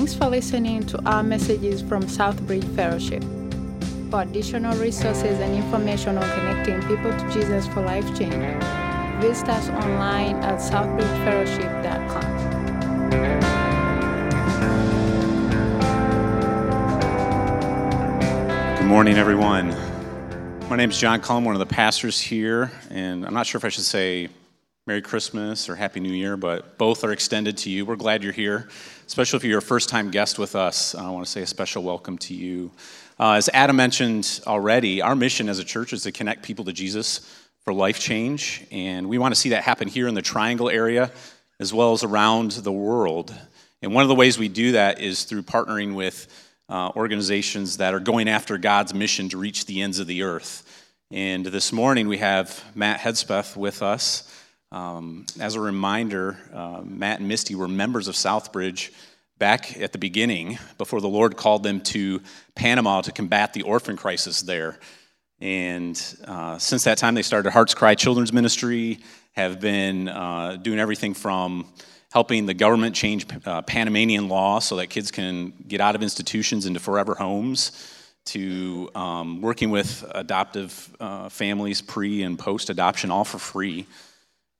Thanks for listening to our messages from Southbridge Fellowship. For additional resources and information on connecting people to Jesus for life change, visit us online at southbridgefellowship.com. Good morning, everyone. My name is John Cullen, one of the pastors here, and I'm not sure if I should say Merry Christmas or Happy New Year, but both are extended to you. We're glad you're here, especially if you're a first time guest with us. I want to say a special welcome to you. Uh, as Adam mentioned already, our mission as a church is to connect people to Jesus for life change, and we want to see that happen here in the Triangle area as well as around the world. And one of the ways we do that is through partnering with uh, organizations that are going after God's mission to reach the ends of the earth. And this morning we have Matt Hedspeth with us. Um, as a reminder, uh, Matt and Misty were members of Southbridge back at the beginning before the Lord called them to Panama to combat the orphan crisis there. And uh, since that time, they started Hearts Cry Children's Ministry, have been uh, doing everything from helping the government change uh, Panamanian law so that kids can get out of institutions into forever homes, to um, working with adoptive uh, families pre and post adoption, all for free,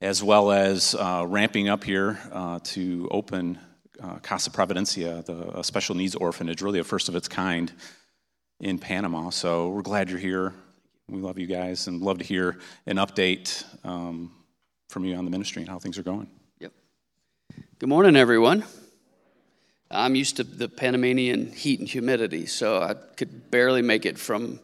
as well as uh, ramping up here uh, to open uh, Casa Providencia, the special needs orphanage, really a first of its kind in Panama. So we're glad you're here. We love you guys and love to hear an update um, from you on the ministry and how things are going. Yep. Good morning, everyone. I'm used to the Panamanian heat and humidity, so I could barely make it from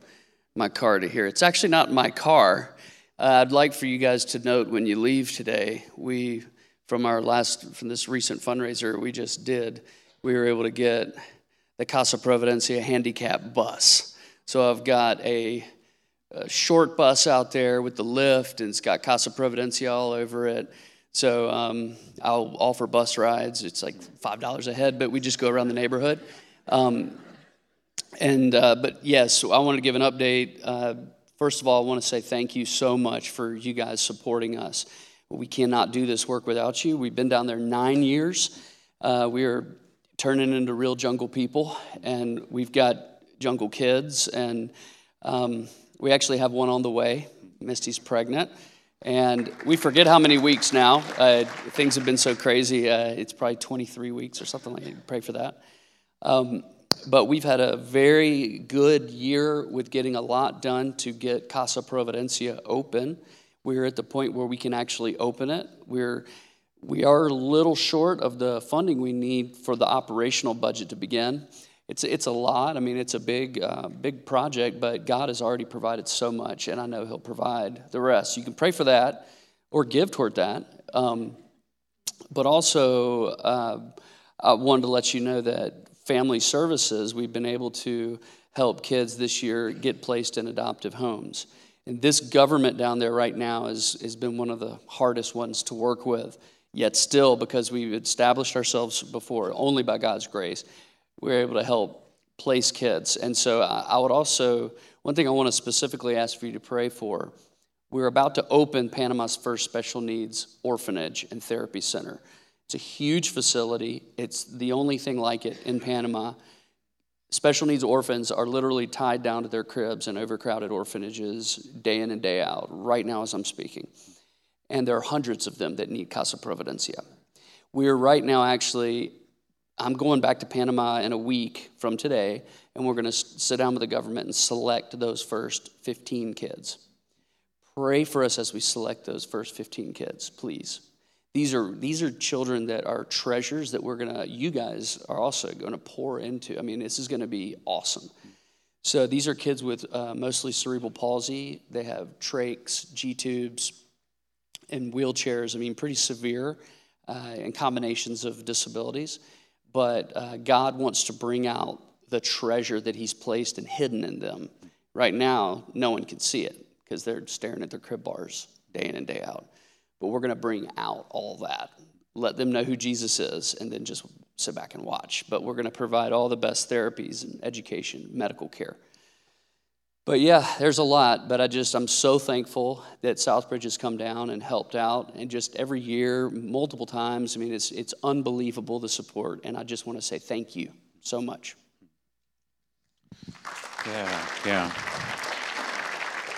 my car to here. It's actually not my car. Uh, I'd like for you guys to note when you leave today, we, from our last, from this recent fundraiser we just did, we were able to get the Casa Providencia handicap bus. So I've got a, a short bus out there with the lift, and it's got Casa Providencia all over it. So um, I'll offer bus rides. It's like five dollars a head, but we just go around the neighborhood. Um, and uh, but yes, I want to give an update. Uh, first of all, I want to say thank you so much for you guys supporting us. We cannot do this work without you. We've been down there nine years. Uh, we are turning into real jungle people, and we've got jungle kids, and um, we actually have one on the way. Misty's pregnant. And we forget how many weeks now. Uh, things have been so crazy. Uh, it's probably 23 weeks or something like that. Pray for that. Um, but we've had a very good year with getting a lot done to get Casa Providencia open. We're at the point where we can actually open it. We're we are a little short of the funding we need for the operational budget to begin it's, it's a lot. I mean, it's a big, uh, big project, but God has already provided so much, and I know He'll provide the rest. You can pray for that or give toward that. Um, but also, uh, I wanted to let you know that family services, we've been able to help kids this year get placed in adoptive homes. And this government down there right now has, has been one of the hardest ones to work with. Yet, still, because we've established ourselves before, only by God's grace, we are able to help place kids. And so I would also, one thing I want to specifically ask for you to pray for we're about to open Panama's first special needs orphanage and therapy center. It's a huge facility, it's the only thing like it in Panama. Special needs orphans are literally tied down to their cribs in overcrowded orphanages day in and day out, right now as I'm speaking. And there are hundreds of them that need Casa Providencia. We are right now actually I'm going back to Panama in a week from today, and we're going to sit down with the government and select those first 15 kids. Pray for us as we select those first 15 kids, please. These are, these are children that are treasures that we're going to, you guys are also going to pour into. I mean, this is going to be awesome. So these are kids with uh, mostly cerebral palsy. They have trachs, G tubes, and wheelchairs. I mean, pretty severe uh, and combinations of disabilities but uh, God wants to bring out the treasure that He's placed and hidden in them. Right now, no one can see it because they're staring at their crib bars day in and day out. But we're going to bring out all that, let them know who Jesus is, and then just sit back and watch. But we're going to provide all the best therapies and education, medical care. but yeah, there's a lot. But I just, I'm so thankful that Southbridge has come down and helped out. And just every year, multiple times, I mean, it's, it's unbelievable the support. And I just want to say thank you so much. Yeah, yeah.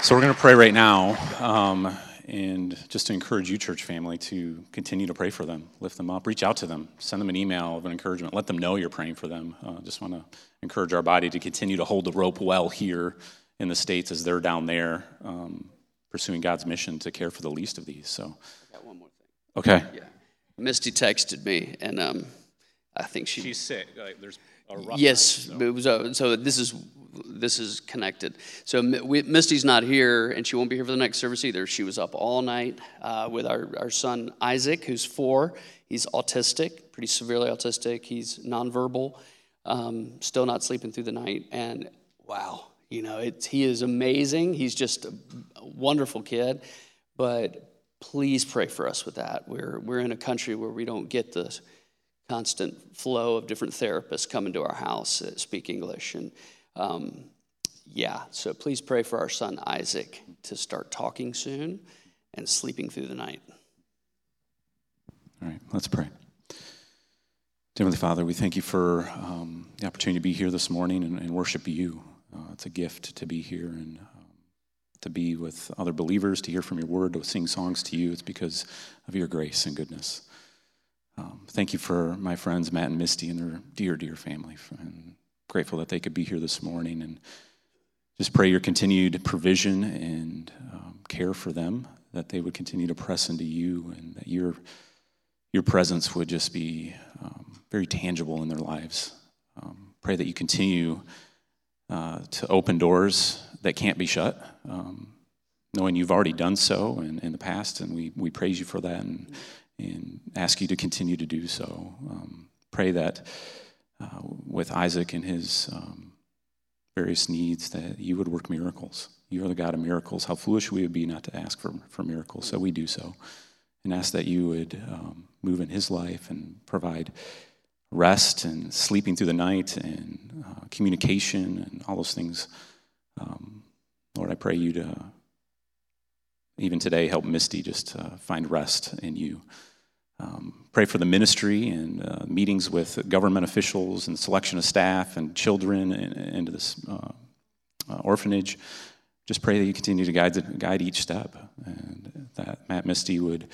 So we're going to pray right now. Um, and just to encourage you, church family, to continue to pray for them, lift them up, reach out to them, send them an email of an encouragement, let them know you're praying for them. Uh, just want to encourage our body to continue to hold the rope well here in the States as they're down there um, pursuing God's mission to care for the least of these. So, I got one more thing. Okay. Yeah. Misty texted me, and um, I think she. She's sick. Like, there's a rough Yes, night, so. it was, uh, so this is this is connected. So we, Misty's not here, and she won't be here for the next service either. She was up all night uh, with our, our son Isaac, who's four. He's autistic, pretty severely autistic. He's nonverbal, um, still not sleeping through the night. And wow, you know, it's, he is amazing. He's just a wonderful kid. But please pray for us with that. We're, we're in a country where we don't get the constant flow of different therapists coming to our house that speak English. And um, yeah, so please pray for our son Isaac to start talking soon and sleeping through the night. All right, let's pray. Heavenly Father, we thank you for um, the opportunity to be here this morning and, and worship you. Uh, it's a gift to be here and um, to be with other believers, to hear from your word, to sing songs to you. It's because of your grace and goodness. Um, thank you for my friends Matt and Misty and their dear, dear family. And grateful that they could be here this morning and just pray your continued provision and um, care for them, that they would continue to press into you and that your your presence would just be um, very tangible in their lives. Um, pray that you continue uh, to open doors that can't be shut, um, knowing you've already done so in, in the past, and we, we praise you for that and, and ask you to continue to do so. Um, pray that uh, with Isaac and his um, various needs, that you would work miracles. You are the God of miracles. How foolish we would be not to ask for, for miracles, so we do so and ask that you would um, move in his life and provide rest and sleeping through the night and uh, communication and all those things. Um, Lord, I pray you to, even today, help Misty just uh, find rest in you. Um, pray for the ministry and uh, meetings with government officials and selection of staff and children into this uh, uh, orphanage just pray that you continue to guide, guide each step and that Matt Misty would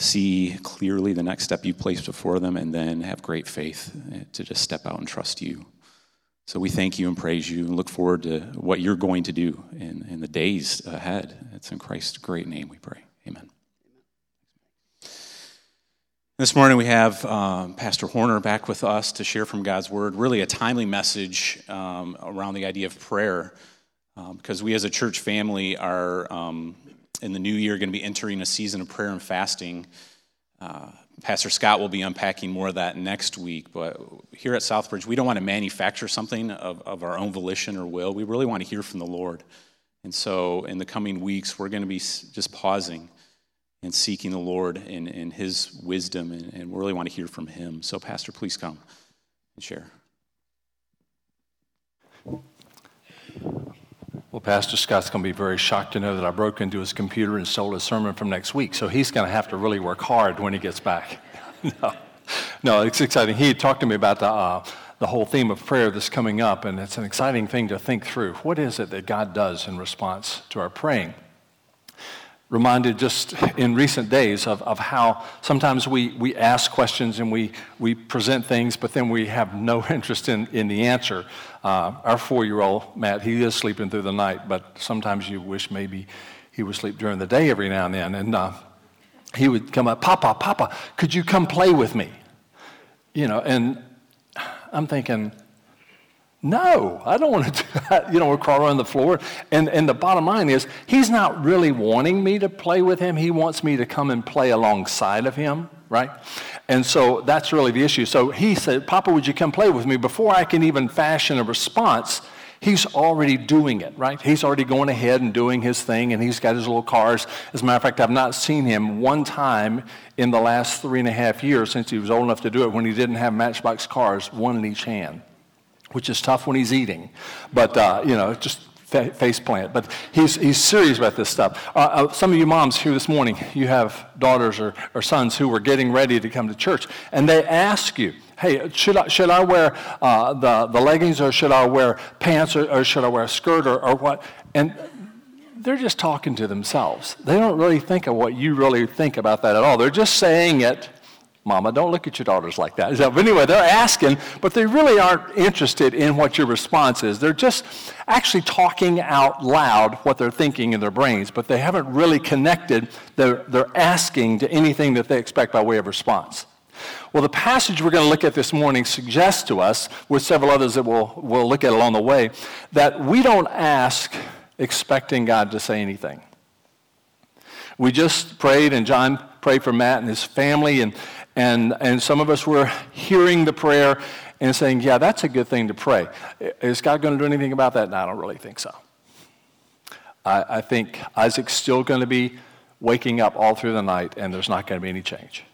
see clearly the next step you place before them and then have great faith to just step out and trust you. So we thank you and praise you and look forward to what you're going to do in, in the days ahead. It's in Christ's great name we pray. Amen. This morning we have um, Pastor Horner back with us to share from God's Word, really a timely message um, around the idea of prayer um, because we as a church family are um, in the new year going to be entering a season of prayer and fasting. Uh, Pastor Scott will be unpacking more of that next week, but here at Southbridge, we don't want to manufacture something of, of our own volition or will. We really want to hear from the Lord. And so in the coming weeks, we're going to be just pausing and seeking the Lord and, in His wisdom, and, and we really want to hear from Him. So, Pastor, please come and share. Well, Pastor Scott's going to be very shocked to know that I broke into his computer and stole his sermon from next week. So he's going to have to really work hard when he gets back. no, no, it's exciting. He talked to me about the, uh, the whole theme of prayer that's coming up, and it's an exciting thing to think through. What is it that God does in response to our praying? Reminded just in recent days of, of how sometimes we, we ask questions and we, we present things, but then we have no interest in, in the answer. Uh, our four year old, Matt, he is sleeping through the night, but sometimes you wish maybe he would sleep during the day every now and then. And uh, he would come up, Papa, Papa, could you come play with me? You know, and I'm thinking, no, I don't want to do that. You know, crawling on the floor. And, and the bottom line is, he's not really wanting me to play with him. He wants me to come and play alongside of him, right? And so that's really the issue. So he said, Papa, would you come play with me? Before I can even fashion a response, he's already doing it, right? He's already going ahead and doing his thing, and he's got his little cars. As a matter of fact, I've not seen him one time in the last three and a half years since he was old enough to do it when he didn't have Matchbox cars, one in each hand which is tough when he's eating. But, uh, you know, just fa- face plant. But he's, he's serious about this stuff. Uh, uh, some of you moms here this morning, you have daughters or, or sons who are getting ready to come to church, and they ask you, hey, should I, should I wear uh, the, the leggings or should I wear pants or, or should I wear a skirt or, or what? And they're just talking to themselves. They don't really think of what you really think about that at all. They're just saying it. Mama, don't look at your daughters like that. But anyway, they're asking, but they really aren't interested in what your response is. They're just actually talking out loud what they're thinking in their brains, but they haven't really connected their, their asking to anything that they expect by way of response. Well, the passage we're going to look at this morning suggests to us, with several others that we'll, we'll look at along the way, that we don't ask expecting God to say anything. We just prayed, and John prayed for Matt and his family, and, and, and some of us were hearing the prayer and saying, Yeah, that's a good thing to pray. Is God going to do anything about that? No, I don't really think so. I, I think Isaac's still going to be waking up all through the night, and there's not going to be any change.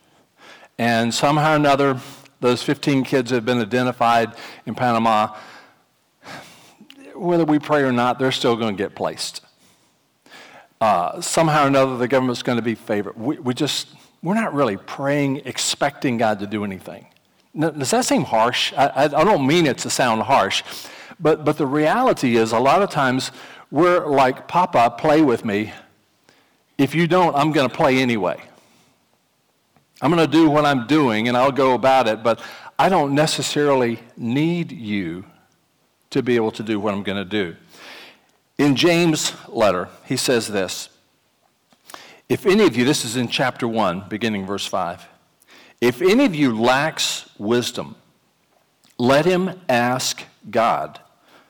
And somehow or another, those 15 kids have been identified in Panama whether we pray or not, they're still going to get placed. Uh, somehow or another, the government's going to be favored. We, we just, we're not really praying, expecting God to do anything. Now, does that seem harsh? I, I, I don't mean it to sound harsh, but, but the reality is a lot of times we're like, Papa, play with me. If you don't, I'm going to play anyway. I'm going to do what I'm doing and I'll go about it, but I don't necessarily need you to be able to do what I'm going to do. In James' letter, he says this If any of you, this is in chapter 1, beginning verse 5, if any of you lacks wisdom, let him ask God,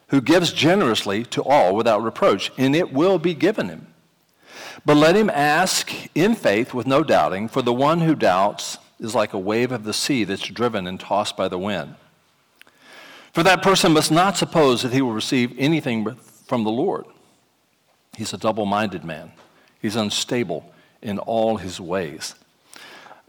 who gives generously to all without reproach, and it will be given him. But let him ask in faith with no doubting, for the one who doubts is like a wave of the sea that's driven and tossed by the wind. For that person must not suppose that he will receive anything from the Lord. He's a double minded man, he's unstable in all his ways.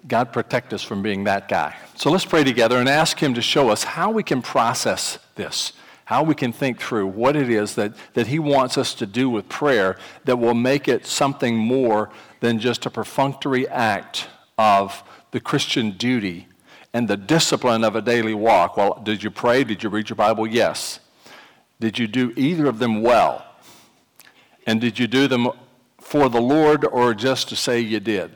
God protect us from being that guy. So let's pray together and ask Him to show us how we can process this, how we can think through what it is that, that He wants us to do with prayer that will make it something more than just a perfunctory act of the Christian duty and the discipline of a daily walk. Well, did you pray? Did you read your Bible? Yes. Did you do either of them well? And did you do them for the Lord or just to say you did?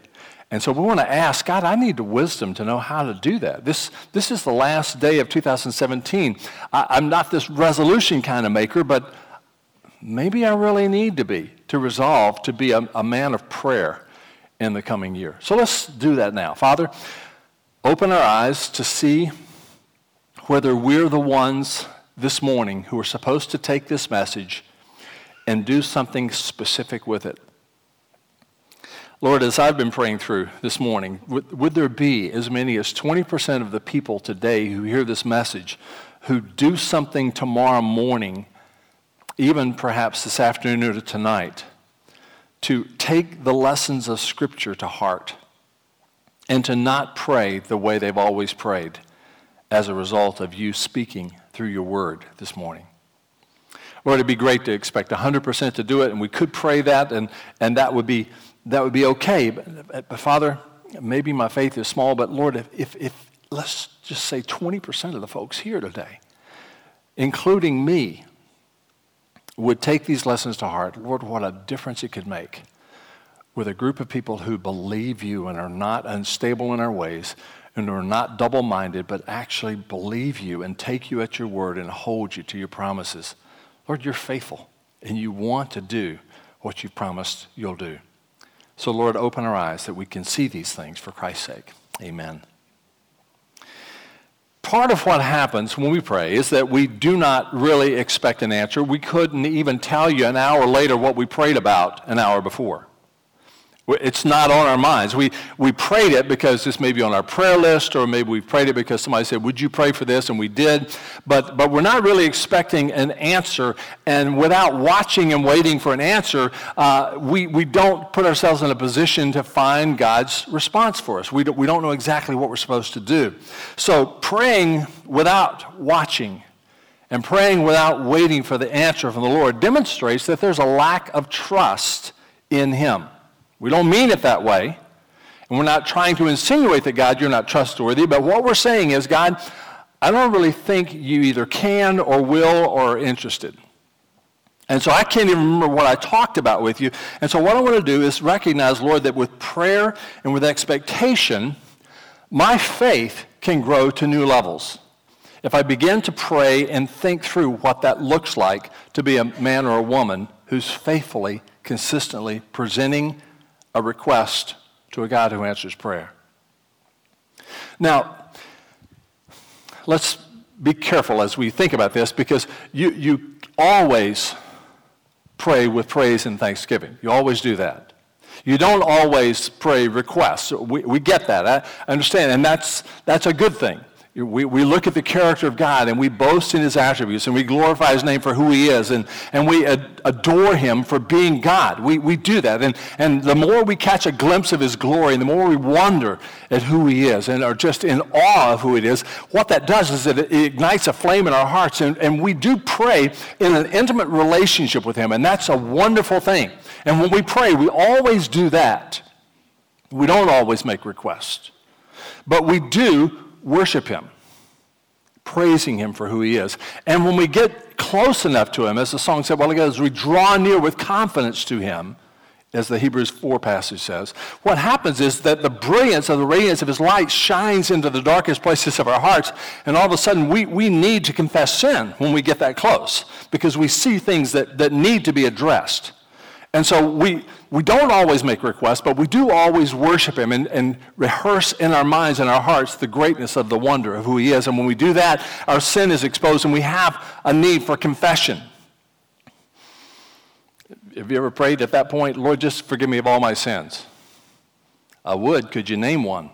And so we want to ask God, I need the wisdom to know how to do that. This, this is the last day of 2017. I, I'm not this resolution kind of maker, but maybe I really need to be to resolve to be a, a man of prayer in the coming year. So let's do that now. Father, open our eyes to see whether we're the ones this morning who are supposed to take this message and do something specific with it. Lord, as I've been praying through this morning, would, would, there be as many as 20% of the people today who hear this message who do something tomorrow morning, even perhaps this afternoon or tonight, to take the lessons of Scripture to heart? and to not pray the way they've always prayed as a result of you speaking through your word this morning. Lord, it'd be great to expect 100% to do it, and we could pray that, and, and that, would be, that would be okay. But, but Father, maybe my faith is small, but Lord, if, if, if let's just say 20% of the folks here today, including me, would take these lessons to heart, Lord, what a difference it could make with a group of people who believe you and are not unstable in our ways and are not double minded, but actually believe you and take you at your word and hold you to your promises. Lord, you're faithful and you want to do what you've promised you'll do. So, Lord, open our eyes that we can see these things for Christ's sake. Amen. Part of what happens when we pray is that we do not really expect an answer. We couldn't even tell you an hour later what we prayed about an hour before. It's not on our minds. We, we prayed it because this may be on our prayer list, or maybe we prayed it because somebody said, Would you pray for this? And we did. But, but we're not really expecting an answer. And without watching and waiting for an answer, uh, we, we don't put ourselves in a position to find God's response for us. We don't, we don't know exactly what we're supposed to do. So praying without watching and praying without waiting for the answer from the Lord demonstrates that there's a lack of trust in Him. We don't mean it that way, and we're not trying to insinuate that God, you're not trustworthy, but what we're saying is, God, I don't really think you either can or will or are interested. And so I can't even remember what I talked about with you. And so what I want to do is recognize, Lord, that with prayer and with expectation, my faith can grow to new levels. If I begin to pray and think through what that looks like to be a man or a woman who's faithfully, consistently presenting a request to a God who answers prayer. Now, let's be careful as we think about this because you, you always pray with praise and thanksgiving. You always do that. You don't always pray requests. We, we get that. I understand. And that's, that's a good thing. We, we look at the character of God and we boast in his attributes and we glorify his name for who he is and, and we ad- adore him for being God. We, we do that. And, and the more we catch a glimpse of his glory and the more we wonder at who he is and are just in awe of who it is, what that does is that it ignites a flame in our hearts and, and we do pray in an intimate relationship with him. And that's a wonderful thing. And when we pray, we always do that. We don't always make requests. But we do worship Him, praising Him for who He is. And when we get close enough to Him, as the song said while ago, as we draw near with confidence to Him, as the Hebrews 4 passage says, what happens is that the brilliance of the radiance of His light shines into the darkest places of our hearts, and all of a sudden we, we need to confess sin when we get that close because we see things that, that need to be addressed. And so we, we don't always make requests, but we do always worship Him and, and rehearse in our minds and our hearts the greatness of the wonder of who He is. And when we do that, our sin is exposed and we have a need for confession. Have you ever prayed at that point, Lord, just forgive me of all my sins? I would. Could you name one?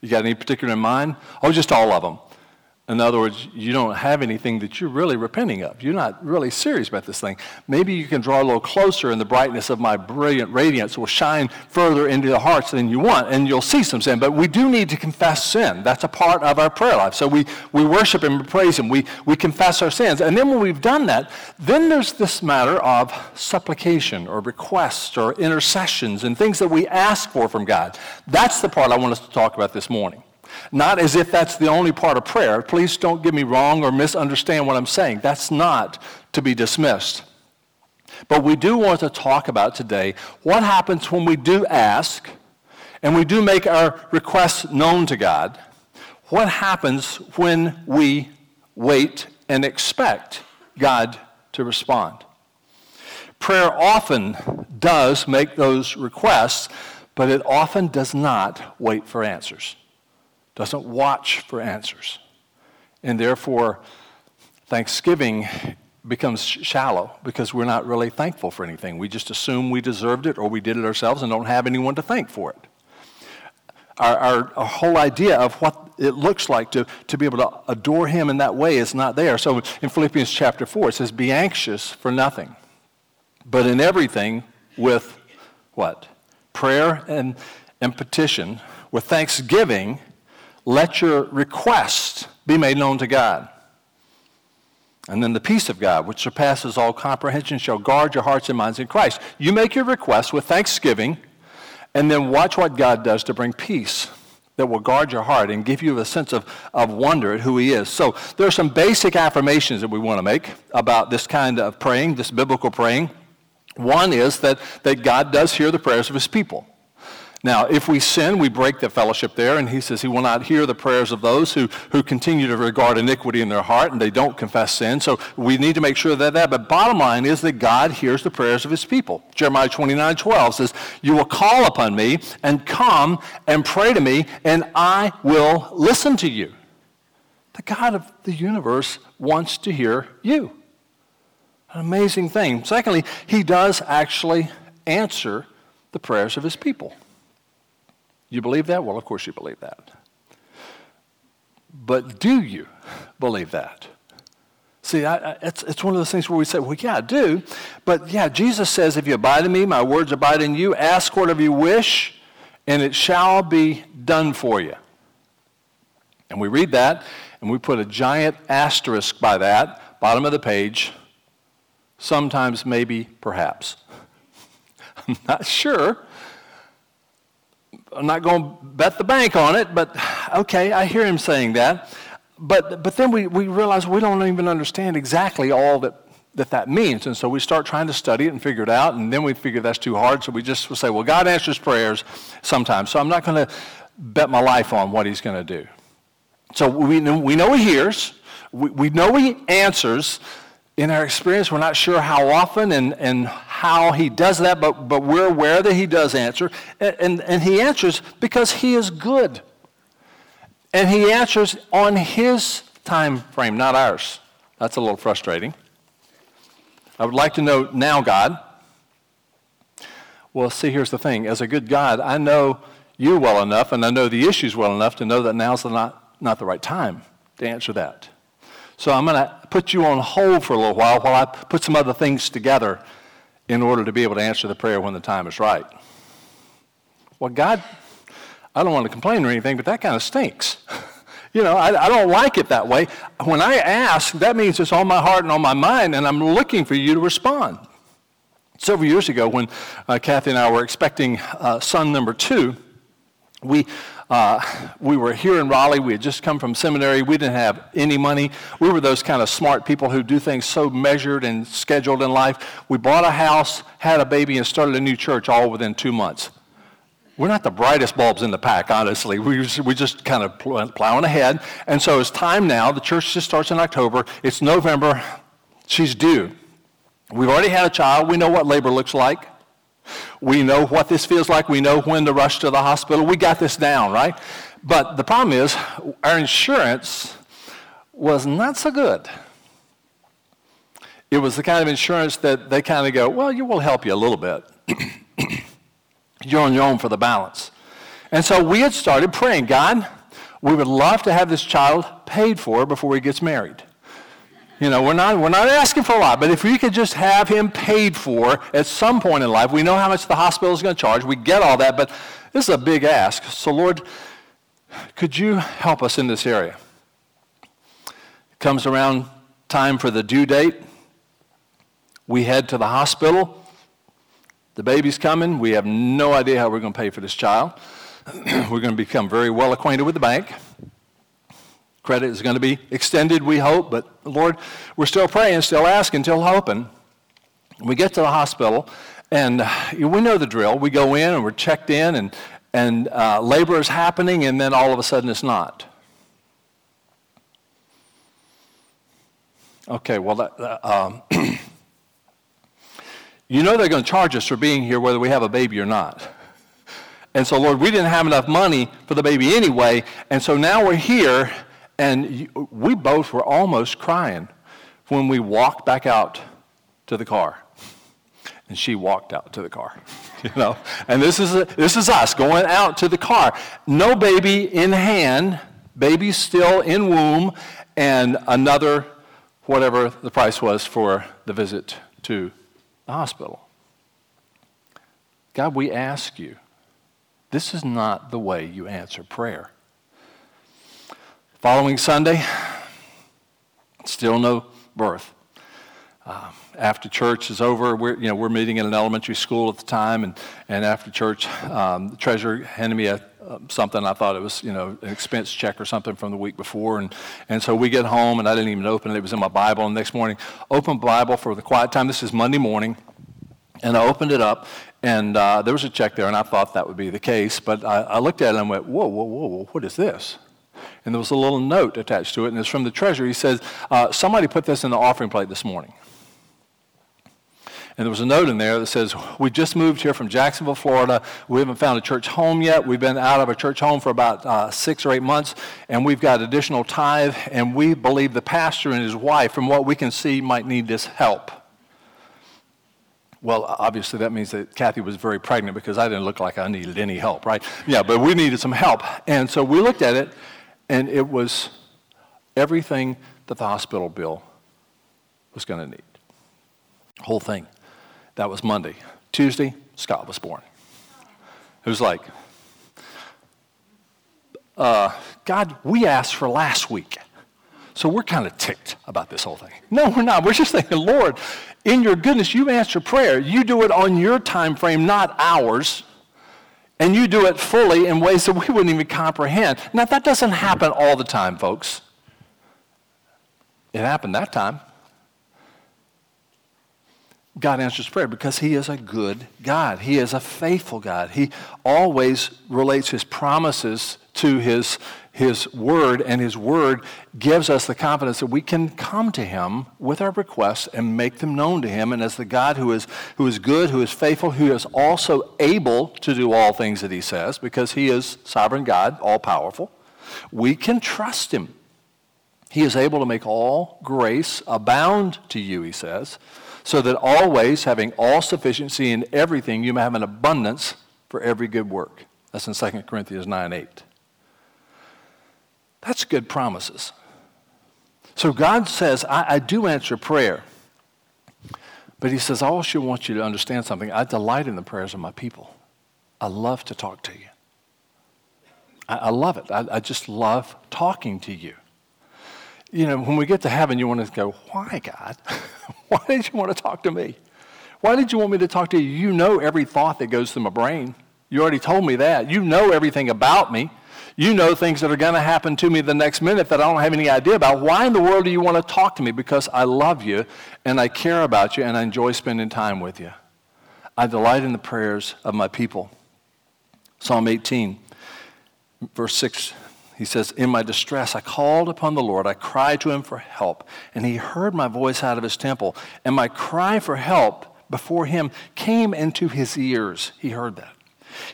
You got any particular in mind? Oh, just all of them. In other words, you don't have anything that you're really repenting of. You're not really serious about this thing. Maybe you can draw a little closer, and the brightness of my brilliant radiance will shine further into the hearts than you want, and you'll see some sin. But we do need to confess sin. That's a part of our prayer life. So we, we worship Him, we praise Him, we, we confess our sins. And then when we've done that, then there's this matter of supplication or requests or intercessions and things that we ask for from God. That's the part I want us to talk about this morning. Not as if that's the only part of prayer. Please don't get me wrong or misunderstand what I'm saying. That's not to be dismissed. But we do want to talk about today what happens when we do ask and we do make our requests known to God. What happens when we wait and expect God to respond? Prayer often does make those requests, but it often does not wait for answers doesn't watch for answers. And therefore, thanksgiving becomes shallow because we're not really thankful for anything. We just assume we deserved it or we did it ourselves and don't have anyone to thank for it. Our, our, our, whole idea of what it looks like to, to be able to adore Him in that way is not there. So in Philippians chapter 4, it says, Be anxious for nothing, but in everything with what? Prayer and, and petition, with thanksgiving let your request be made known to God. And then the peace of God, which surpasses all comprehension, shall guard your hearts and minds in Christ. You make your request with thanksgiving, and then watch what God does to bring peace that will guard your heart and give you a sense of, of wonder at who He is. So there are some basic affirmations that we want to make about this kind of praying, this biblical praying. One is that, that God does hear the prayers of His people. Now, if we sin, we break the fellowship there, and he says he will not hear the prayers of those who, who continue to regard iniquity in their heart and they don't confess sin. So we need to make sure that that. But bottom line is that God hears the prayers of his people. Jeremiah 29 12 says, You will call upon me and come and pray to me, and I will listen to you. The God of the universe wants to hear you. An amazing thing. Secondly, he does actually answer the prayers of his people. You believe that? Well, of course you believe that. But do you believe that? See, I, I, it's, it's one of those things where we say, well, yeah, I do. But yeah, Jesus says, if you abide in me, my words abide in you, ask whatever you wish, and it shall be done for you. And we read that, and we put a giant asterisk by that, bottom of the page, sometimes, maybe, perhaps. I'm not sure. I'm not going to bet the bank on it, but okay, I hear him saying that. But, but then we, we realize we don't even understand exactly all that, that that means. And so we start trying to study it and figure it out, and then we figure that's too hard. So we just say, well, God answers prayers sometimes. So I'm not going to bet my life on what he's going to do. So we know, we know he hears, we, we know he answers. In our experience, we're not sure how often and, and how he does that, but, but we're aware that he does answer. And, and, and he answers because he is good. And he answers on his time frame, not ours. That's a little frustrating. I would like to know now, God. Well, see, here's the thing. As a good God, I know you well enough and I know the issues well enough to know that now's not, not the right time to answer that. So I'm going to put you on hold for a little while while I put some other things together in order to be able to answer the prayer when the time is right. Well, God, I don't want to complain or anything, but that kind of stinks. you know, I, I, don't like it that way. When I ask, that means it's on my heart and on my mind, and I'm looking for you to respond. Several years ago, when uh, Kathy and I were expecting uh, son number two, we uh, we were here in Raleigh. We had just come from seminary. We didn't have any money. We were those kind of smart people who do things so measured and scheduled in life. We bought a house, had a baby, and started a new church all within two months. We're not the brightest bulbs in the pack, honestly. We just, we just kind of plowing ahead. And so it's time now. The church just starts in October. It's November. She's due. We've already had a child. We know what labor looks like. We know what this feels like. We know when to rush to the hospital. We got this down, right? But the problem is, our insurance was not so good. It was the kind of insurance that they kind of go, well, you will help you a little bit. You're on your own for the balance. And so we had started praying, God, we would love to have this child paid for before he gets married. You know, we're not, we're not asking for a lot, but if we could just have him paid for at some point in life, we know how much the hospital is going to charge, we get all that, but this is a big ask. So, Lord, could you help us in this area? It comes around time for the due date. We head to the hospital. The baby's coming. We have no idea how we're going to pay for this child. we're going to become very well acquainted with the bank. Credit is going to be extended, we hope, but Lord, we're still praying, still asking, still hoping. We get to the hospital, and we know the drill. We go in and we're checked in, and, and uh, labor is happening, and then all of a sudden it's not. Okay, well, that, uh, um, you know they're going to charge us for being here whether we have a baby or not. And so, Lord, we didn't have enough money for the baby anyway, and so now we're here and we both were almost crying when we walked back out to the car. And she walked out to the car, you know. And this is, a, this is us going out to the car. No baby in hand, baby still in womb, and another, whatever the price was for the visit to the hospital. God, we ask you, this is not the way you answer prayer. Following Sunday, still no birth. Uh, after church is over, we're, you know, we're meeting in an elementary school at the time, and, and after church, um, the treasurer handed me a, uh, something. I thought it was, you know, an expense check or something from the week before, and, and so we get home, and I didn't even open it. It was in my Bible, and the next morning, open Bible for the quiet time. This is Monday morning, and I opened it up, and uh, there was a check there, and I thought that would be the case, but I, I looked at it and went, whoa, whoa, whoa, whoa, what is this? And there was a little note attached to it, and it's from the treasurer. He says, uh, Somebody put this in the offering plate this morning. And there was a note in there that says, We just moved here from Jacksonville, Florida. We haven't found a church home yet. We've been out of a church home for about uh, six or eight months, and we've got additional tithe, and we believe the pastor and his wife, from what we can see, might need this help. Well, obviously, that means that Kathy was very pregnant because I didn't look like I needed any help, right? Yeah, but we needed some help. And so we looked at it, and it was everything that the hospital bill was going to need. Whole thing. That was Monday. Tuesday, Scott was born. It was like, uh, God, we asked for last week. So we're kind of ticked about this whole thing. No, we're not. We're just thinking, Lord, in your goodness, you answer prayer. You do it on your time frame, not ours. And you do it fully in ways that we wouldn't even comprehend. Now, that doesn't happen all the time, folks. It happened that time. God answers prayer because He is a good God. He is a faithful God. He always relates His promises to His, his Word, and His Word gives us the confidence that we can come to Him with our requests and make them known to Him. And as the God who is, who is good, who is faithful, who is also able to do all things that He says, because He is sovereign God, all powerful, we can trust Him. He is able to make all grace abound to you, He says so that always, having all sufficiency in everything, you may have an abundance for every good work. That's in 2 Corinthians 9 8. That's good promises. So God says, I, I do answer prayer. But He says, I also want you to understand something. I delight in the prayers of my people. I love to talk to you. I, I love it. I, I just love talking to you you know, when we get to heaven, you want to go, why, God? why did you want to talk to me? Why did you want me to talk to you? You know every thought that goes through my brain. You already told me that. You know everything about me. You know things that are going to happen to me the next minute that I don't have any idea about. Why in the world do you want to talk to me? Because I love you and I care about you and I enjoy spending time with you. I delight in the prayers of my people. Psalm 18, verse 6 he says, In my distress, I called upon the Lord. I cried to him for help, and he heard my voice out of his temple. And my cry for help before him came into his ears. He heard that.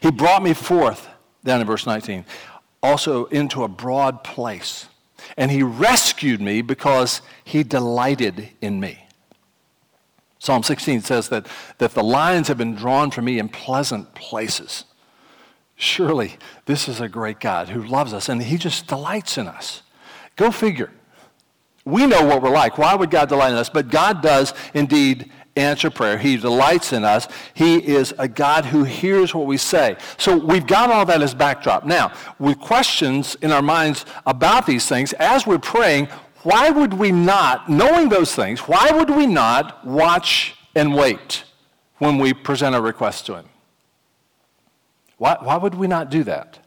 He brought me forth, down in verse 19, also into a broad place. And he rescued me because he delighted in me. Psalm 16 says that, that the lines have been drawn for me in pleasant places. Surely this is a great God who loves us and he just delights in us. Go figure. We know what we're like. Why would God delight in us? But God does indeed answer prayer. He delights in us. He is a God who hears what we say. So we've got all that as backdrop. Now, with questions in our minds about these things, as we're praying, why would we not, knowing those things, why would we not watch and wait when we present a request to Him? Why, why would we not do that?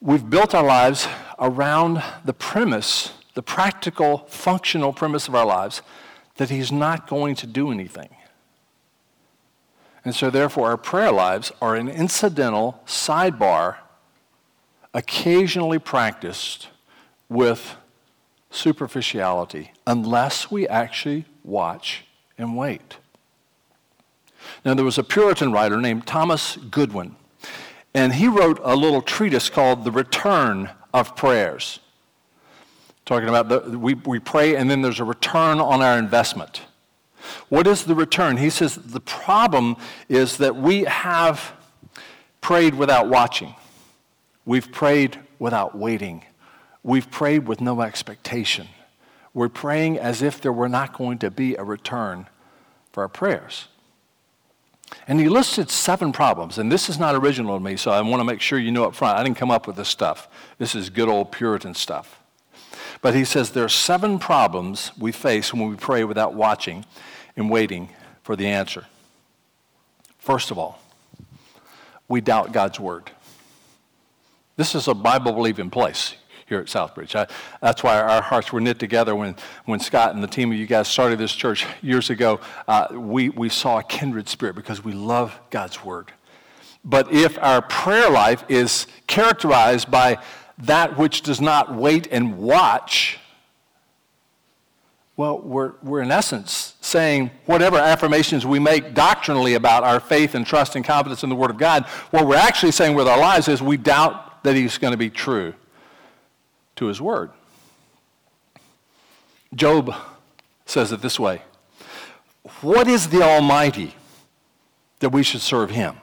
We've built our lives around the premise, the practical, functional premise of our lives, that He's not going to do anything. And so, therefore, our prayer lives are an incidental sidebar, occasionally practiced with superficiality, unless we actually watch and wait. Now, there was a Puritan writer named Thomas Goodwin, and he wrote a little treatise called The Return of Prayers. Talking about the, we, we pray and then there's a return on our investment. What is the return? He says the problem is that we have prayed without watching. We've prayed without waiting. We've prayed with no expectation. We're praying as if there were not going to be a return for our prayers. And he listed seven problems, and this is not original to me, so I want to make sure you know up front. I didn't come up with this stuff. This is good old Puritan stuff. But he says there are seven problems we face when we pray without watching and waiting for the answer. First of all, we doubt God's word. This is a Bible believing place here at Southbridge. I, that's why our hearts were knit together when, when Scott and the team of you guys started this church years ago. Uh, we, we saw a kindred spirit because we love God's Word. But if our prayer life is characterized by that which does not wait and watch, well, we're, we're in essence saying whatever affirmations we make doctrinally about our faith and trust and confidence in the Word of God, what we're actually saying with our lives is we doubt that He's going to be true to his word. Job says it this way What is the Almighty that we should serve him?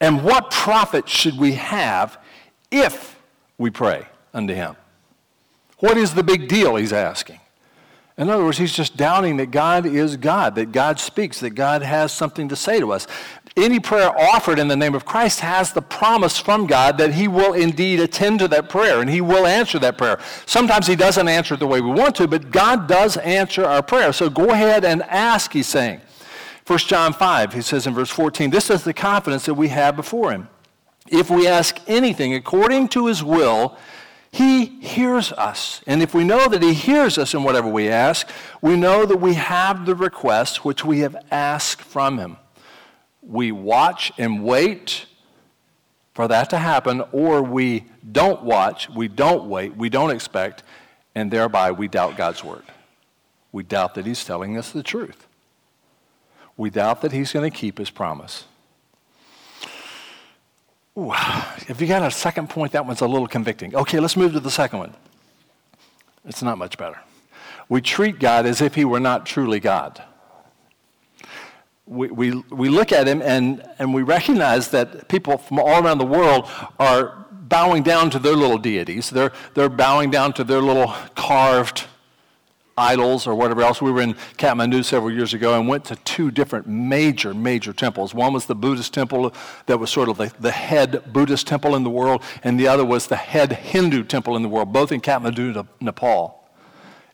And what profit should we have if we pray unto him? What is the big deal, he's asking. In other words, he's just doubting that God is God, that God speaks, that God has something to say to us. Any prayer offered in the name of Christ has the promise from God that he will indeed attend to that prayer and he will answer that prayer. Sometimes he doesn't answer it the way we want to, but God does answer our prayer. So go ahead and ask, he's saying. 1 John 5, he says in verse 14, this is the confidence that we have before him. If we ask anything according to his will, he hears us. And if we know that He hears us in whatever we ask, we know that we have the request which we have asked from Him. We watch and wait for that to happen, or we don't watch, we don't wait, we don't expect, and thereby we doubt God's word. We doubt that He's telling us the truth. We doubt that He's going to keep His promise. Ooh, if you got a second point, that one's a little convicting. Okay, let's move to the second one. It's not much better. We treat God as if he were not truly God. We, we, we look at him and, and we recognize that people from all around the world are bowing down to their little deities. They're, they're bowing down to their little carved idols or whatever else. We were in Kathmandu several years ago and went to two different major, major temples. One was the Buddhist temple that was sort of the, the head Buddhist temple in the world, and the other was the head Hindu temple in the world, both in Kathmandu, Nepal.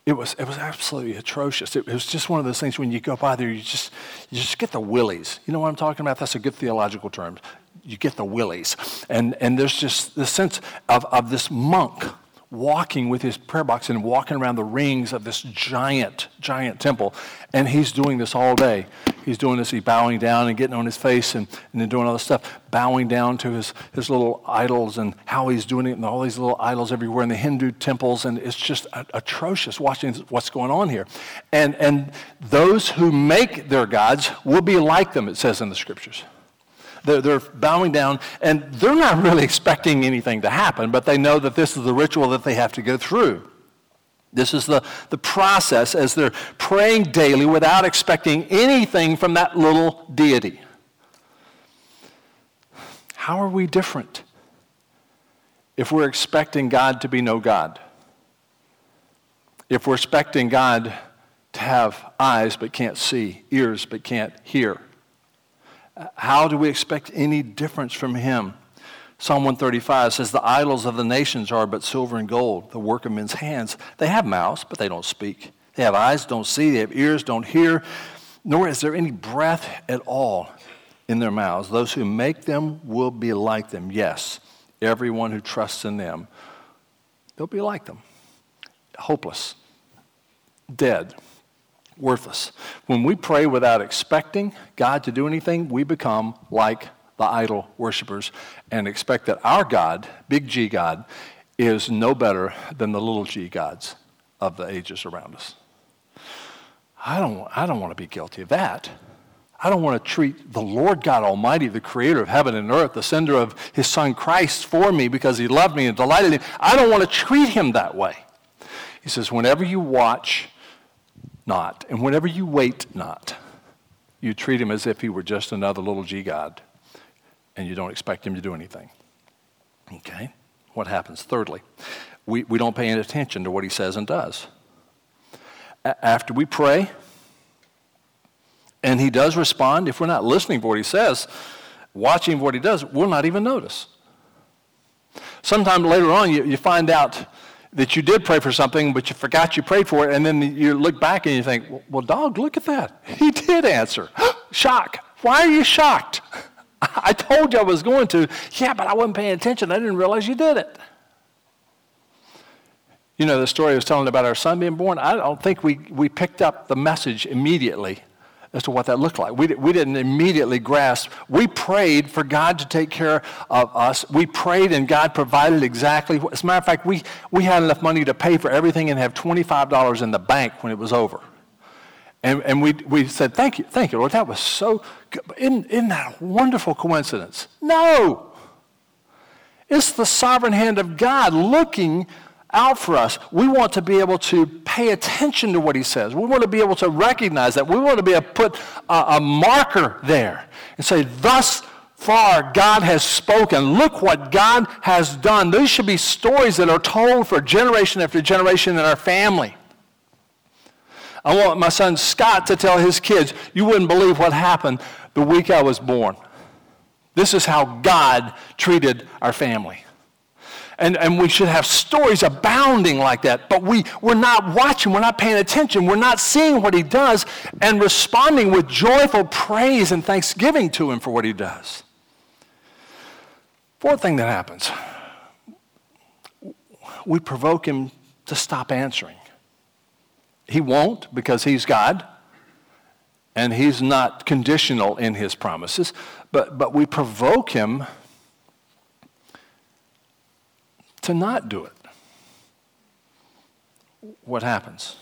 It was, it was absolutely atrocious. It, it, was just one of those things when you go by there, you just, you just get the willies. You know what I'm talking about? That's a good theological term. You get the willies. And, and there's just the sense of, of this monk walking with his prayer box and walking around the rings of this giant, giant temple. And he's doing this all day. He's doing this, he's bowing down and getting on his face and, and then doing all this stuff, bowing down to his, his little idols and how he's doing it and all these little idols everywhere in the Hindu temples. And it's just atrocious watching what's going on here. And, and those who make their gods will be like them, it says in the scriptures. They're, they're bowing down, and they're not really expecting anything to happen, but they know that this is the ritual that they have to go through. This is the, the process as they're praying daily without expecting anything from that little deity. How are we different if we're expecting God to be no God? If we're expecting God to have eyes but can't see, ears but can't hear? How do we expect any difference from him? Psalm 135 says, The idols of the nations are but silver and gold, the work of men's hands. They have mouths, but they don't speak. They have eyes, don't see. They have ears, don't hear. Nor is there any breath at all in their mouths. Those who make them will be like them. Yes, everyone who trusts in them, they'll be like them. Hopeless, dead worthless. When we pray without expecting God to do anything, we become like the idol worshippers and expect that our God, big G God, is no better than the little g gods of the ages around us. I don't, I don't want to be guilty of that. I don't want to treat the Lord God Almighty, the creator of heaven and earth, the sender of his son Christ for me because he loved me and delighted in me. I don't want to treat him that way. He says, whenever you watch not. And whenever you wait not, you treat him as if he were just another little g God, and you don't expect him to do anything. Okay? What happens? Thirdly, we, we don't pay any attention to what he says and does. A- after we pray, and he does respond, if we're not listening for what he says, watching what he does, we'll not even notice. Sometime later on, you, you find out that you did pray for something, but you forgot you prayed for it, and then you look back and you think, well, dog, look at that. He did answer. Shock. Why are you shocked? I told you I was going to. Yeah, but I wasn't paying attention. I didn't realize you did it. You know the story I was telling about our son being born? I don't think we, we picked up the message immediately as to what that looked like. We, we didn't immediately grasp. We prayed for God to take care of us. We prayed and God provided exactly. As a matter of fact, we, we had enough money to pay for everything and have $25 in the bank when it was over. And, and we, we said, thank you, thank you, Lord. That was so good. Isn't, isn't that a wonderful coincidence? No. It's the sovereign hand of God looking out for us. We want to be able to pay attention to what he says. We want to be able to recognize that. We want to be able to put a, a marker there and say, thus far God has spoken. Look what God has done. These should be stories that are told for generation after generation in our family. I want my son Scott to tell his kids, you wouldn't believe what happened the week I was born. This is how God treated our family. And, and we should have stories abounding like that, but we, we're not watching, we're not paying attention, we're not seeing what he does and responding with joyful praise and thanksgiving to him for what he does. Fourth thing that happens we provoke him to stop answering. He won't because he's God and he's not conditional in his promises, but, but we provoke him to not do it. What happens?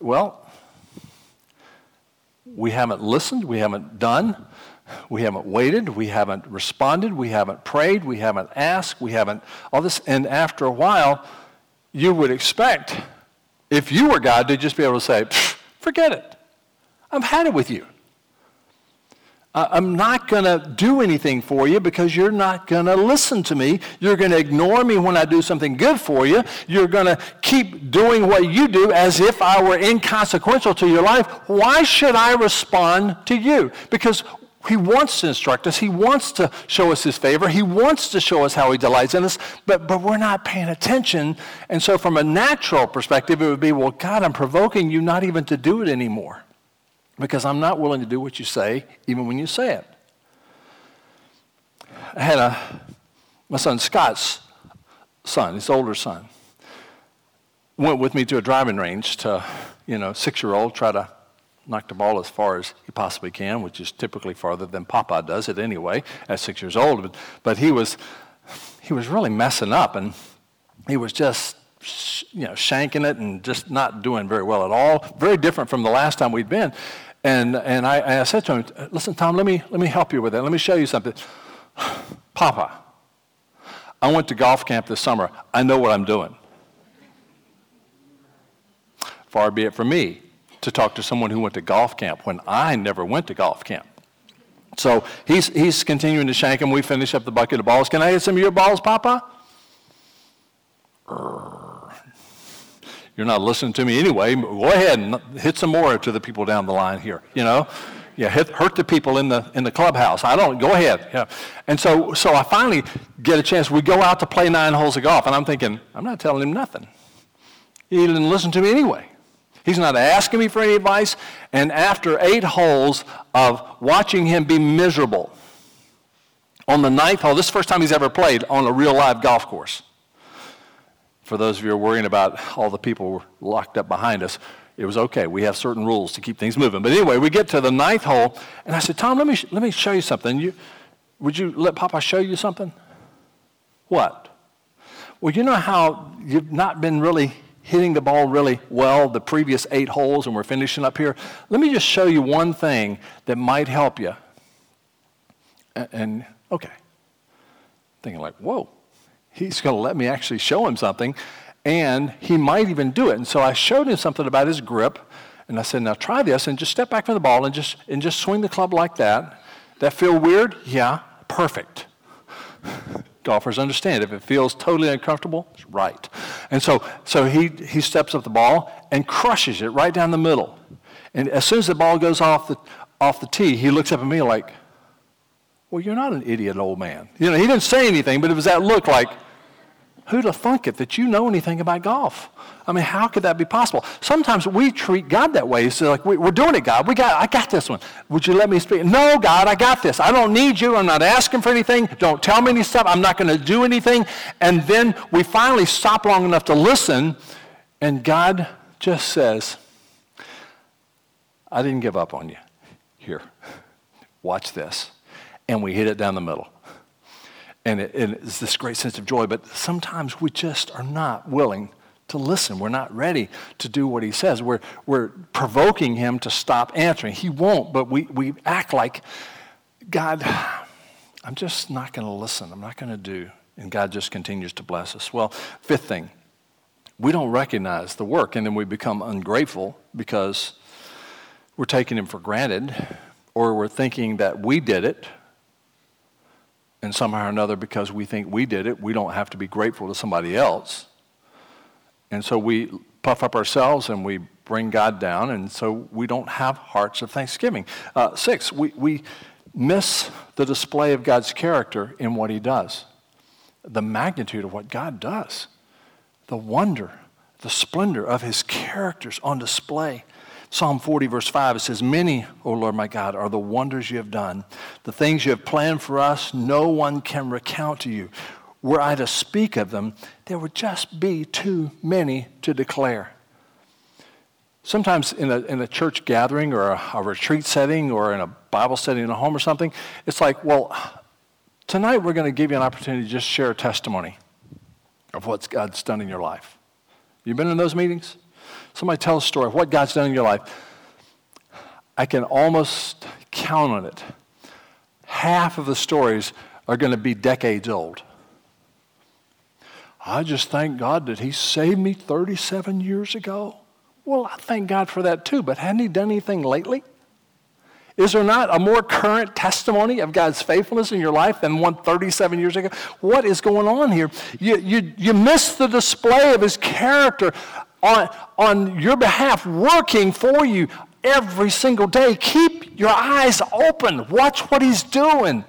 Well, we haven't listened, we haven't done, we haven't waited, we haven't responded, we haven't prayed, we haven't asked, we haven't all this. And after a while, you would expect, if you were God, to just be able to say, forget it. I've had it with you. I'm not going to do anything for you because you're not going to listen to me. You're going to ignore me when I do something good for you. You're going to keep doing what you do as if I were inconsequential to your life. Why should I respond to you? Because he wants to instruct us. He wants to show us his favor. He wants to show us how he delights in us, but, but we're not paying attention. And so, from a natural perspective, it would be, well, God, I'm provoking you not even to do it anymore because I'm not willing to do what you say, even when you say it. I had a, my son Scott's son, his older son, went with me to a driving range to, you know, six year old, try to knock the ball as far as he possibly can, which is typically farther than Papa does it anyway at six years old. But, but he was he was really messing up, and he was just you know shanking it and just not doing very well at all. Very different from the last time we'd been. And and I, I said to him, "Listen, Tom, let me let me help you with that. Let me show you something." Papa, I went to golf camp this summer. I know what I'm doing. Far be it from me to talk to someone who went to golf camp when I never went to golf camp. So he's, he's continuing to shank them. We finish up the bucket of balls. Can I get some of your balls, Papa? You're not listening to me anyway. Go ahead and hit some more to the people down the line here, you know? Yeah, hit, hurt the people in the, in the clubhouse. I don't, go ahead. Yeah. And so, so I finally get a chance. We go out to play nine holes of golf, and I'm thinking, I'm not telling him nothing. He didn't listen to me anyway. He's not asking me for any advice. And after eight holes of watching him be miserable, on the ninth hole, this is the first time he's ever played on a real live golf course. For those of you who are worrying about all the people locked up behind us, it was okay. We have certain rules to keep things moving. But anyway, we get to the ninth hole, and I said, Tom, let me, let me show you something. You, would you let Papa show you something? What? Well, you know how you've not been really hitting the ball really well the previous eight holes and we're finishing up here. Let me just show you one thing that might help you. And, and okay. Thinking like, whoa, he's going to let me actually show him something. And he might even do it. And so I showed him something about his grip. And I said, now try this and just step back from the ball and just, and just swing the club like that. That feel weird? Yeah, perfect. golfers understand if it feels totally uncomfortable, it's right. And so, so he, he steps up the ball and crushes it right down the middle. And as soon as the ball goes off the, off the tee, he looks up at me like, Well, you're not an idiot, old man. You know, he didn't say anything, but it was that look like, Who'd have thunk it that you know anything about golf? I mean, how could that be possible? Sometimes we treat God that way. It's like, we, are doing it, God. We got, I got this one. Would you let me speak? No, God, I got this. I don't need you. I'm not asking for anything. Don't tell me any stuff. I'm not going to do anything. And then we finally stop long enough to listen, and God just says, I didn't give up on you. Here, watch this. And we hit it down the middle and, it, and it's this great sense of joy. But sometimes we just are not willing to listen. We're not ready to do what he says. We're, we're provoking him to stop answering. He won't, but we, we act like, God, I'm just not going to listen. I'm not going to do. And God just continues to bless us. Well, fifth thing, we don't recognize the work, and then we become ungrateful because we're taking him for granted, or we're thinking that we did it and somehow or another, because we think we did it, we don't have to be grateful to somebody else. And so we puff up ourselves and we bring God down, and so we don't have hearts of thanksgiving. Uh, six, we, we miss the display of God's character in what He does, the magnitude of what God does, the wonder, the splendor of His characters on display. Psalm 40, verse 5, it says, Many, O Lord my God, are the wonders you have done. The things you have planned for us, no one can recount to you. Were I to speak of them, there would just be too many to declare. Sometimes in a, in a church gathering or a, a retreat setting or in a Bible study in a home or something, it's like, well, tonight we're going to give you an opportunity to just share a testimony of what God's done in your life. You been in those meetings? Somebody tell a story of what God's done in your life. I can almost count on it. Half of the stories are going to be decades old. I just thank God that He saved me 37 years ago. Well, I thank God for that too, but hadn't He done anything lately? Is there not a more current testimony of God's faithfulness in your life than one 37 years ago? What is going on here? You, you, you miss the display of His character on, on your behalf, working for you every single day. Keep your eyes open. Watch what He's doing.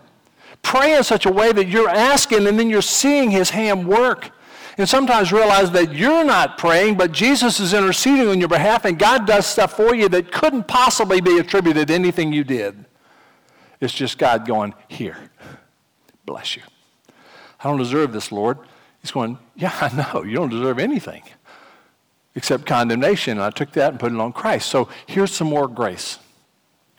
Pray in such a way that you're asking and then you're seeing His hand work. And sometimes realize that you're not praying, but Jesus is interceding on your behalf, and God does stuff for you that couldn't possibly be attributed to anything you did. It's just God going, Here, bless you. I don't deserve this, Lord. He's going, Yeah, I know. You don't deserve anything except condemnation. And I took that and put it on Christ. So here's some more grace.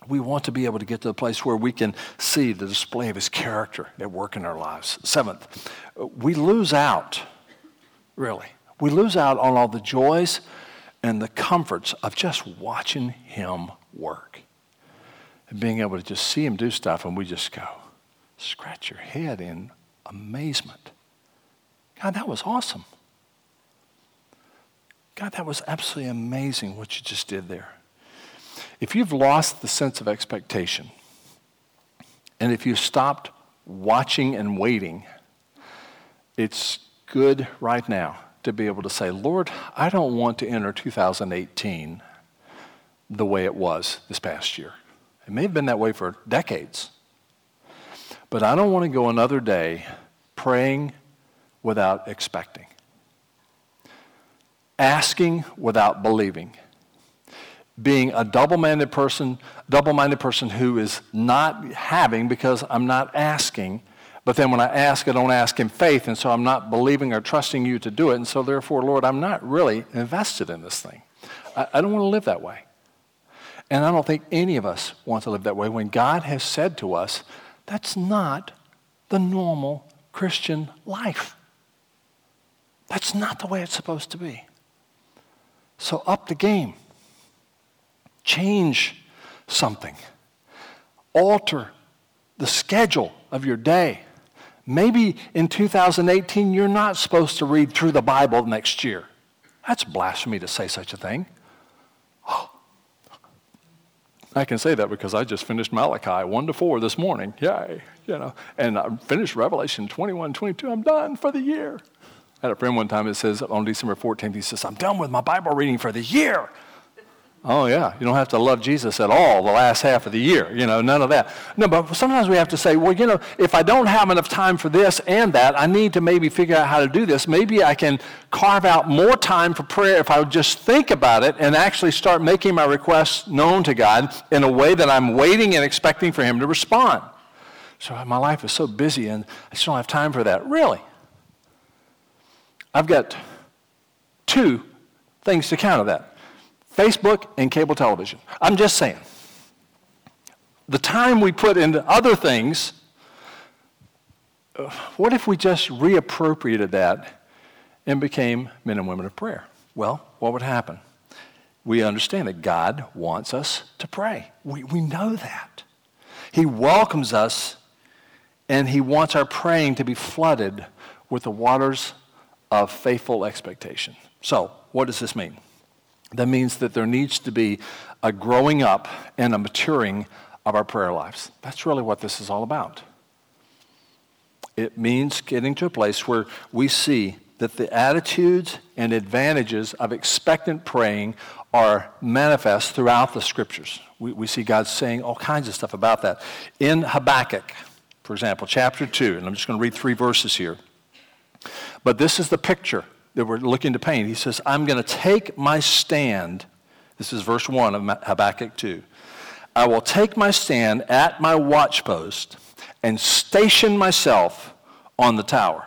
We want to be able to get to the place where we can see the display of his character at work in our lives. Seventh, we lose out, really. We lose out on all the joys and the comforts of just watching him work and being able to just see him do stuff and we just go, scratch your head in amazement. God, that was awesome. God, that was absolutely amazing what you just did there. If you've lost the sense of expectation, and if you've stopped watching and waiting, it's good right now to be able to say, Lord, I don't want to enter 2018 the way it was this past year. It may have been that way for decades. But I don't want to go another day praying without expecting asking without believing. Being a double-minded person double-minded person who is not having because i'm not asking but then when i ask i don't ask in faith and so i'm not believing or trusting you to do it and so therefore lord i'm not really invested in this thing. I, I don't want to live that way. And i don't think any of us want to live that way. When god has said to us that's not the normal christian life. That's not the way it's supposed to be so up the game. Change something. Alter the schedule of your day. Maybe in 2018 you're not supposed to read through the Bible next year. That's blasphemy to say such a thing. Oh. I can say that because I just finished Malachi 1 to 4 this morning. Yay. You know, and I finished Revelation 21, 22. I'm done for the year. I had a friend one time that says on December 14th, he says, I'm done with my Bible reading for the year. Oh, yeah, you don't have to love Jesus at all the last half of the year, you know, none of that. No, but sometimes we have to say, well, you know, if I don't have enough time for this and that, I need to maybe figure out how to do this. Maybe I can carve out more time for prayer if I would just think about it and actually start making my requests known to God in a way that I'm waiting and expecting for Him to respond. So my life is so busy and I just don't have time for that. Really? I've got two things to counter that Facebook and cable television. I'm just saying. The time we put into other things, uh, what if we just reappropriated that and became men and women of prayer? Well, what would happen? We understand that God wants us to pray. We, we know that. He welcomes us and He wants our praying to be flooded with the waters of faithful expectation. So, what does this mean? That means that there needs to be a growing up and a maturing of our prayer lives. That's really what this is all about. It means getting to a place where we see that the attitudes and advantages of expectant praying are manifest throughout the scriptures. We, we see God saying all kinds of stuff about that. In Habakkuk, for example, chapter 2, and I'm just going to read three verses here. But this is the picture that we're looking to paint. He says, I'm going to take my stand. This is verse 1 of Habakkuk 2. I will take my stand at my watchpost and station myself on the tower.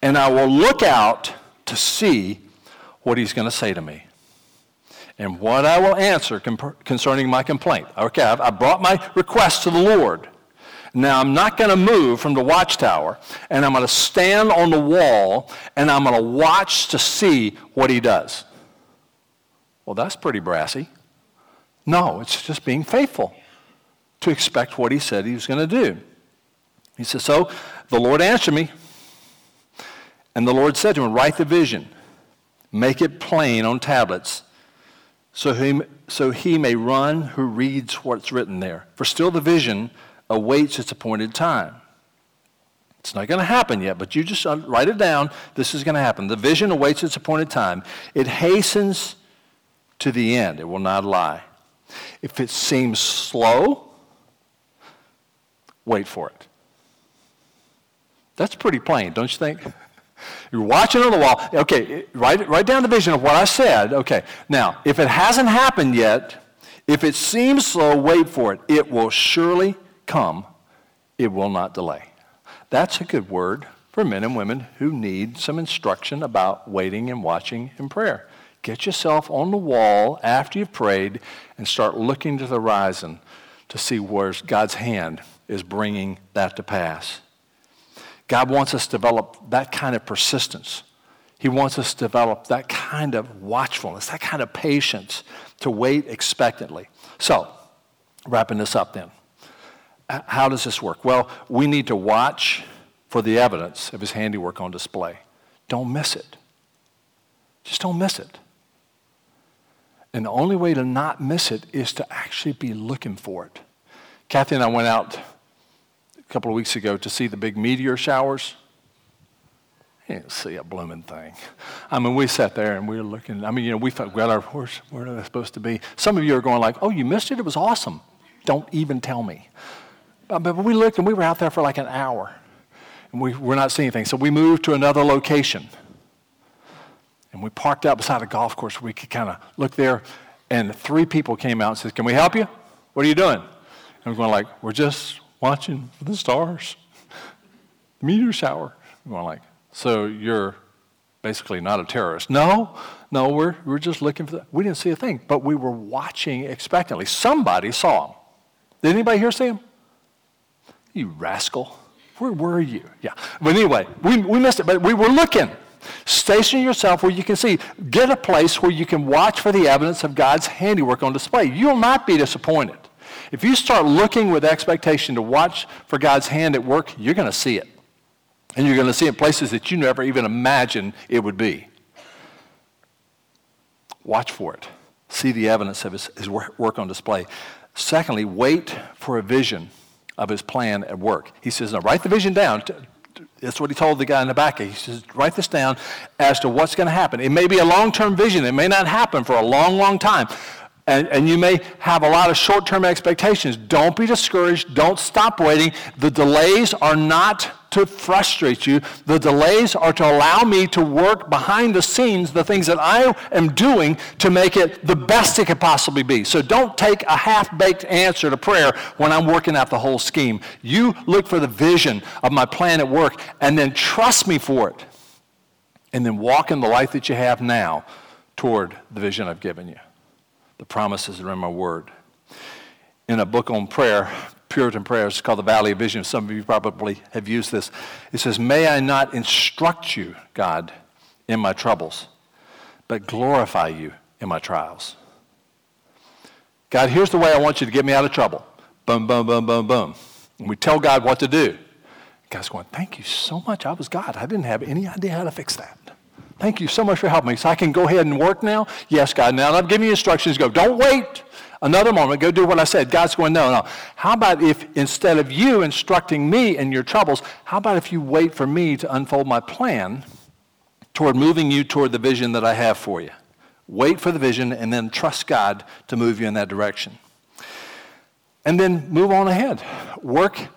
And I will look out to see what he's going to say to me and what I will answer concerning my complaint. Okay, I brought my request to the Lord. Now I'm not going to move from the watchtower, and I'm going to stand on the wall, and I'm going to watch to see what he does. Well, that's pretty brassy. No, it's just being faithful to expect what he said he was going to do. He says, So the Lord answered me, and the Lord said to him, Write the vision, make it plain on tablets so he, so he may run who reads what's written there. For still the vision awaits its appointed time. It's not going to happen yet, but you just uh, write it down. This is going to happen. The vision awaits its appointed time. It hastens to the end, it will not lie. If it seems slow, wait for it. That's pretty plain, don't you think? You're watching on the wall. Okay, write, write down the vision of what I said. Okay, now, if it hasn't happened yet, if it seems slow, wait for it. It will surely come, it will not delay. That's a good word for men and women who need some instruction about waiting and watching in prayer. Get yourself on the wall after you've prayed and start looking to the horizon to see where God's hand is bringing that to pass. God wants us to develop that kind of persistence. He wants us to develop that kind of watchfulness, that kind of patience to wait expectantly. So, wrapping this up then, how does this work? Well, we need to watch for the evidence of his handiwork on display. Don't miss it. Just don't miss it. And the only way to not miss it is to actually be looking for it. Kathy and I went out a couple of weeks ago to see the big meteor showers. You didn't see a blooming thing. I mean, we sat there and we were looking. I mean, you know, we thought, well, where are they supposed to be? Some of you are going like, oh, you missed it? It was awesome. Don't even tell me. Uh, but we looked and we were out there for like an hour. And we were not seeing anything. So we moved to another location. And we parked out beside a golf course we could kind of look there. And three people came out and said, Can we help you? What are you doing? And we're going like, We're just watching for the stars, meteor shower. We're like, so you're basically not a terrorist. No, no, we're, we're just looking for that. We didn't see a thing, but we were watching expectantly. Somebody saw him. Did anybody here see him? You rascal. Where were you? Yeah. But anyway, we, we missed it, but we were looking. Station yourself where you can see. Get a place where you can watch for the evidence of God's handiwork on display. You'll not be disappointed. If you start looking with expectation to watch for God's hand at work, you're going to see it. And you're going to see it places that you never even imagined it would be. Watch for it. See the evidence of his, his work on display. Secondly, wait for a vision of his plan at work. He says, now write the vision down. That's what he told the guy in the back. He says, write this down as to what's going to happen. It may be a long term vision. It may not happen for a long, long time and, and you may have a lot of short term expectations. Don't be discouraged. Don't stop waiting. The delays are not to frustrate you, the delays are to allow me to work behind the scenes the things that I am doing to make it the best it could possibly be. So don't take a half baked answer to prayer when I'm working out the whole scheme. You look for the vision of my plan at work and then trust me for it. And then walk in the life that you have now toward the vision I've given you. The promises are in my word. In a book on prayer, Puritan prayer, it's called The Valley of Vision. Some of you probably have used this. It says, May I not instruct you, God, in my troubles, but glorify you in my trials. God, here's the way I want you to get me out of trouble. Boom, boom, boom, boom, boom. And we tell God what to do. God's going, Thank you so much. I was God. I didn't have any idea how to fix that. Thank you so much for helping me. So I can go ahead and work now? Yes, God. Now I'm giving you instructions. Go. Don't wait another moment. Go do what I said. God's going, no, no. How about if instead of you instructing me in your troubles, how about if you wait for me to unfold my plan toward moving you toward the vision that I have for you. Wait for the vision and then trust God to move you in that direction. And then move on ahead. Work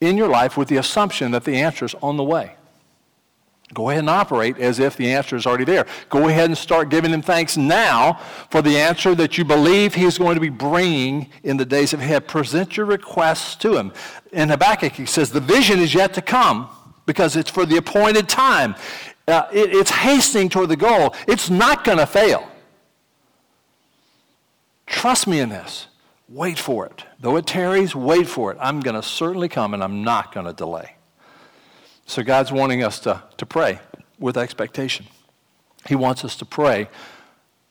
in your life with the assumption that the answer is on the way. Go ahead and operate as if the answer is already there. Go ahead and start giving him thanks now for the answer that you believe he's going to be bringing in the days ahead. Present your requests to him. In Habakkuk, he says, The vision is yet to come because it's for the appointed time. Uh, it, it's hastening toward the goal. It's not going to fail. Trust me in this. Wait for it. Though it tarries, wait for it. I'm going to certainly come and I'm not going to delay. So God's wanting us to, to pray with expectation. He wants us to pray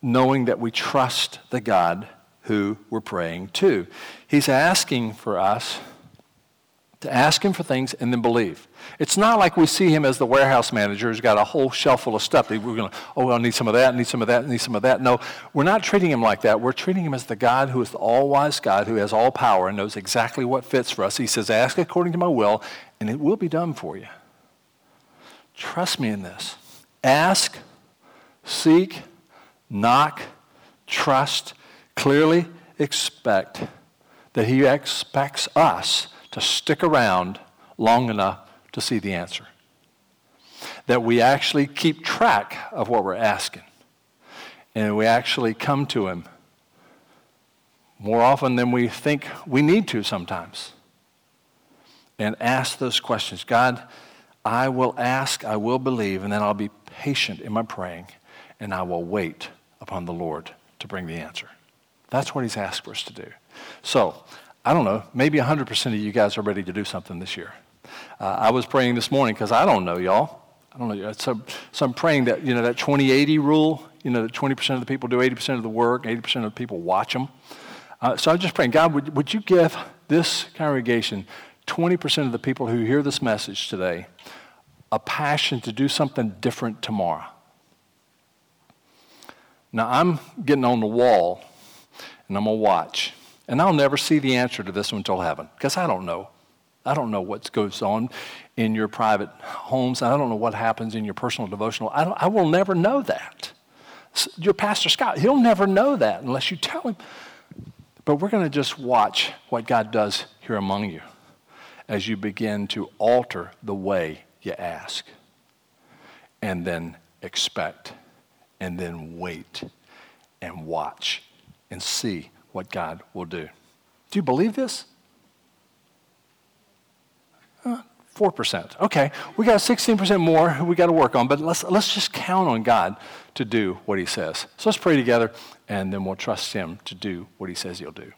knowing that we trust the God who we're praying to. He's asking for us to ask him for things and then believe. It's not like we see him as the warehouse manager who's got a whole shelf full of stuff. We're going to, oh, I need some of that, need some of that, need some of that. No, we're not treating him like that. We're treating him as the God who is the all wise God who has all power and knows exactly what fits for us. He says, Ask according to my will, and it will be done for you. Trust me in this. Ask, seek, knock, trust, clearly expect that He expects us to stick around long enough to see the answer. That we actually keep track of what we're asking. And we actually come to Him more often than we think we need to sometimes. And ask those questions God, I will ask, I will believe, and then I'll be patient in my praying, and I will wait upon the Lord to bring the answer. That's what He's asked for us to do. So, I don't know, maybe 100% of you guys are ready to do something this year. Uh, I was praying this morning because I don't know, y'all. I don't know. So, so I'm praying that, you know, that 20 80 rule, you know, that 20% of the people do 80% of the work, 80% of the people watch them. Uh, so I'm just praying, God, would, would you give this congregation 20% of the people who hear this message today a passion to do something different tomorrow. Now, I'm getting on the wall and I'm going to watch. And I'll never see the answer to this until heaven because I don't know. I don't know what goes on in your private homes. I don't know what happens in your personal devotional. I, I will never know that. Your pastor Scott, he'll never know that unless you tell him. But we're going to just watch what God does here among you as you begin to alter the way you ask, and then expect, and then wait and watch and see what God will do. Do you believe this? Uh, 4%. Okay, we got 16% more we got to work on, but let's, let's just count on God to do what He says. So let's pray together, and then we'll trust Him to do what He says He'll do.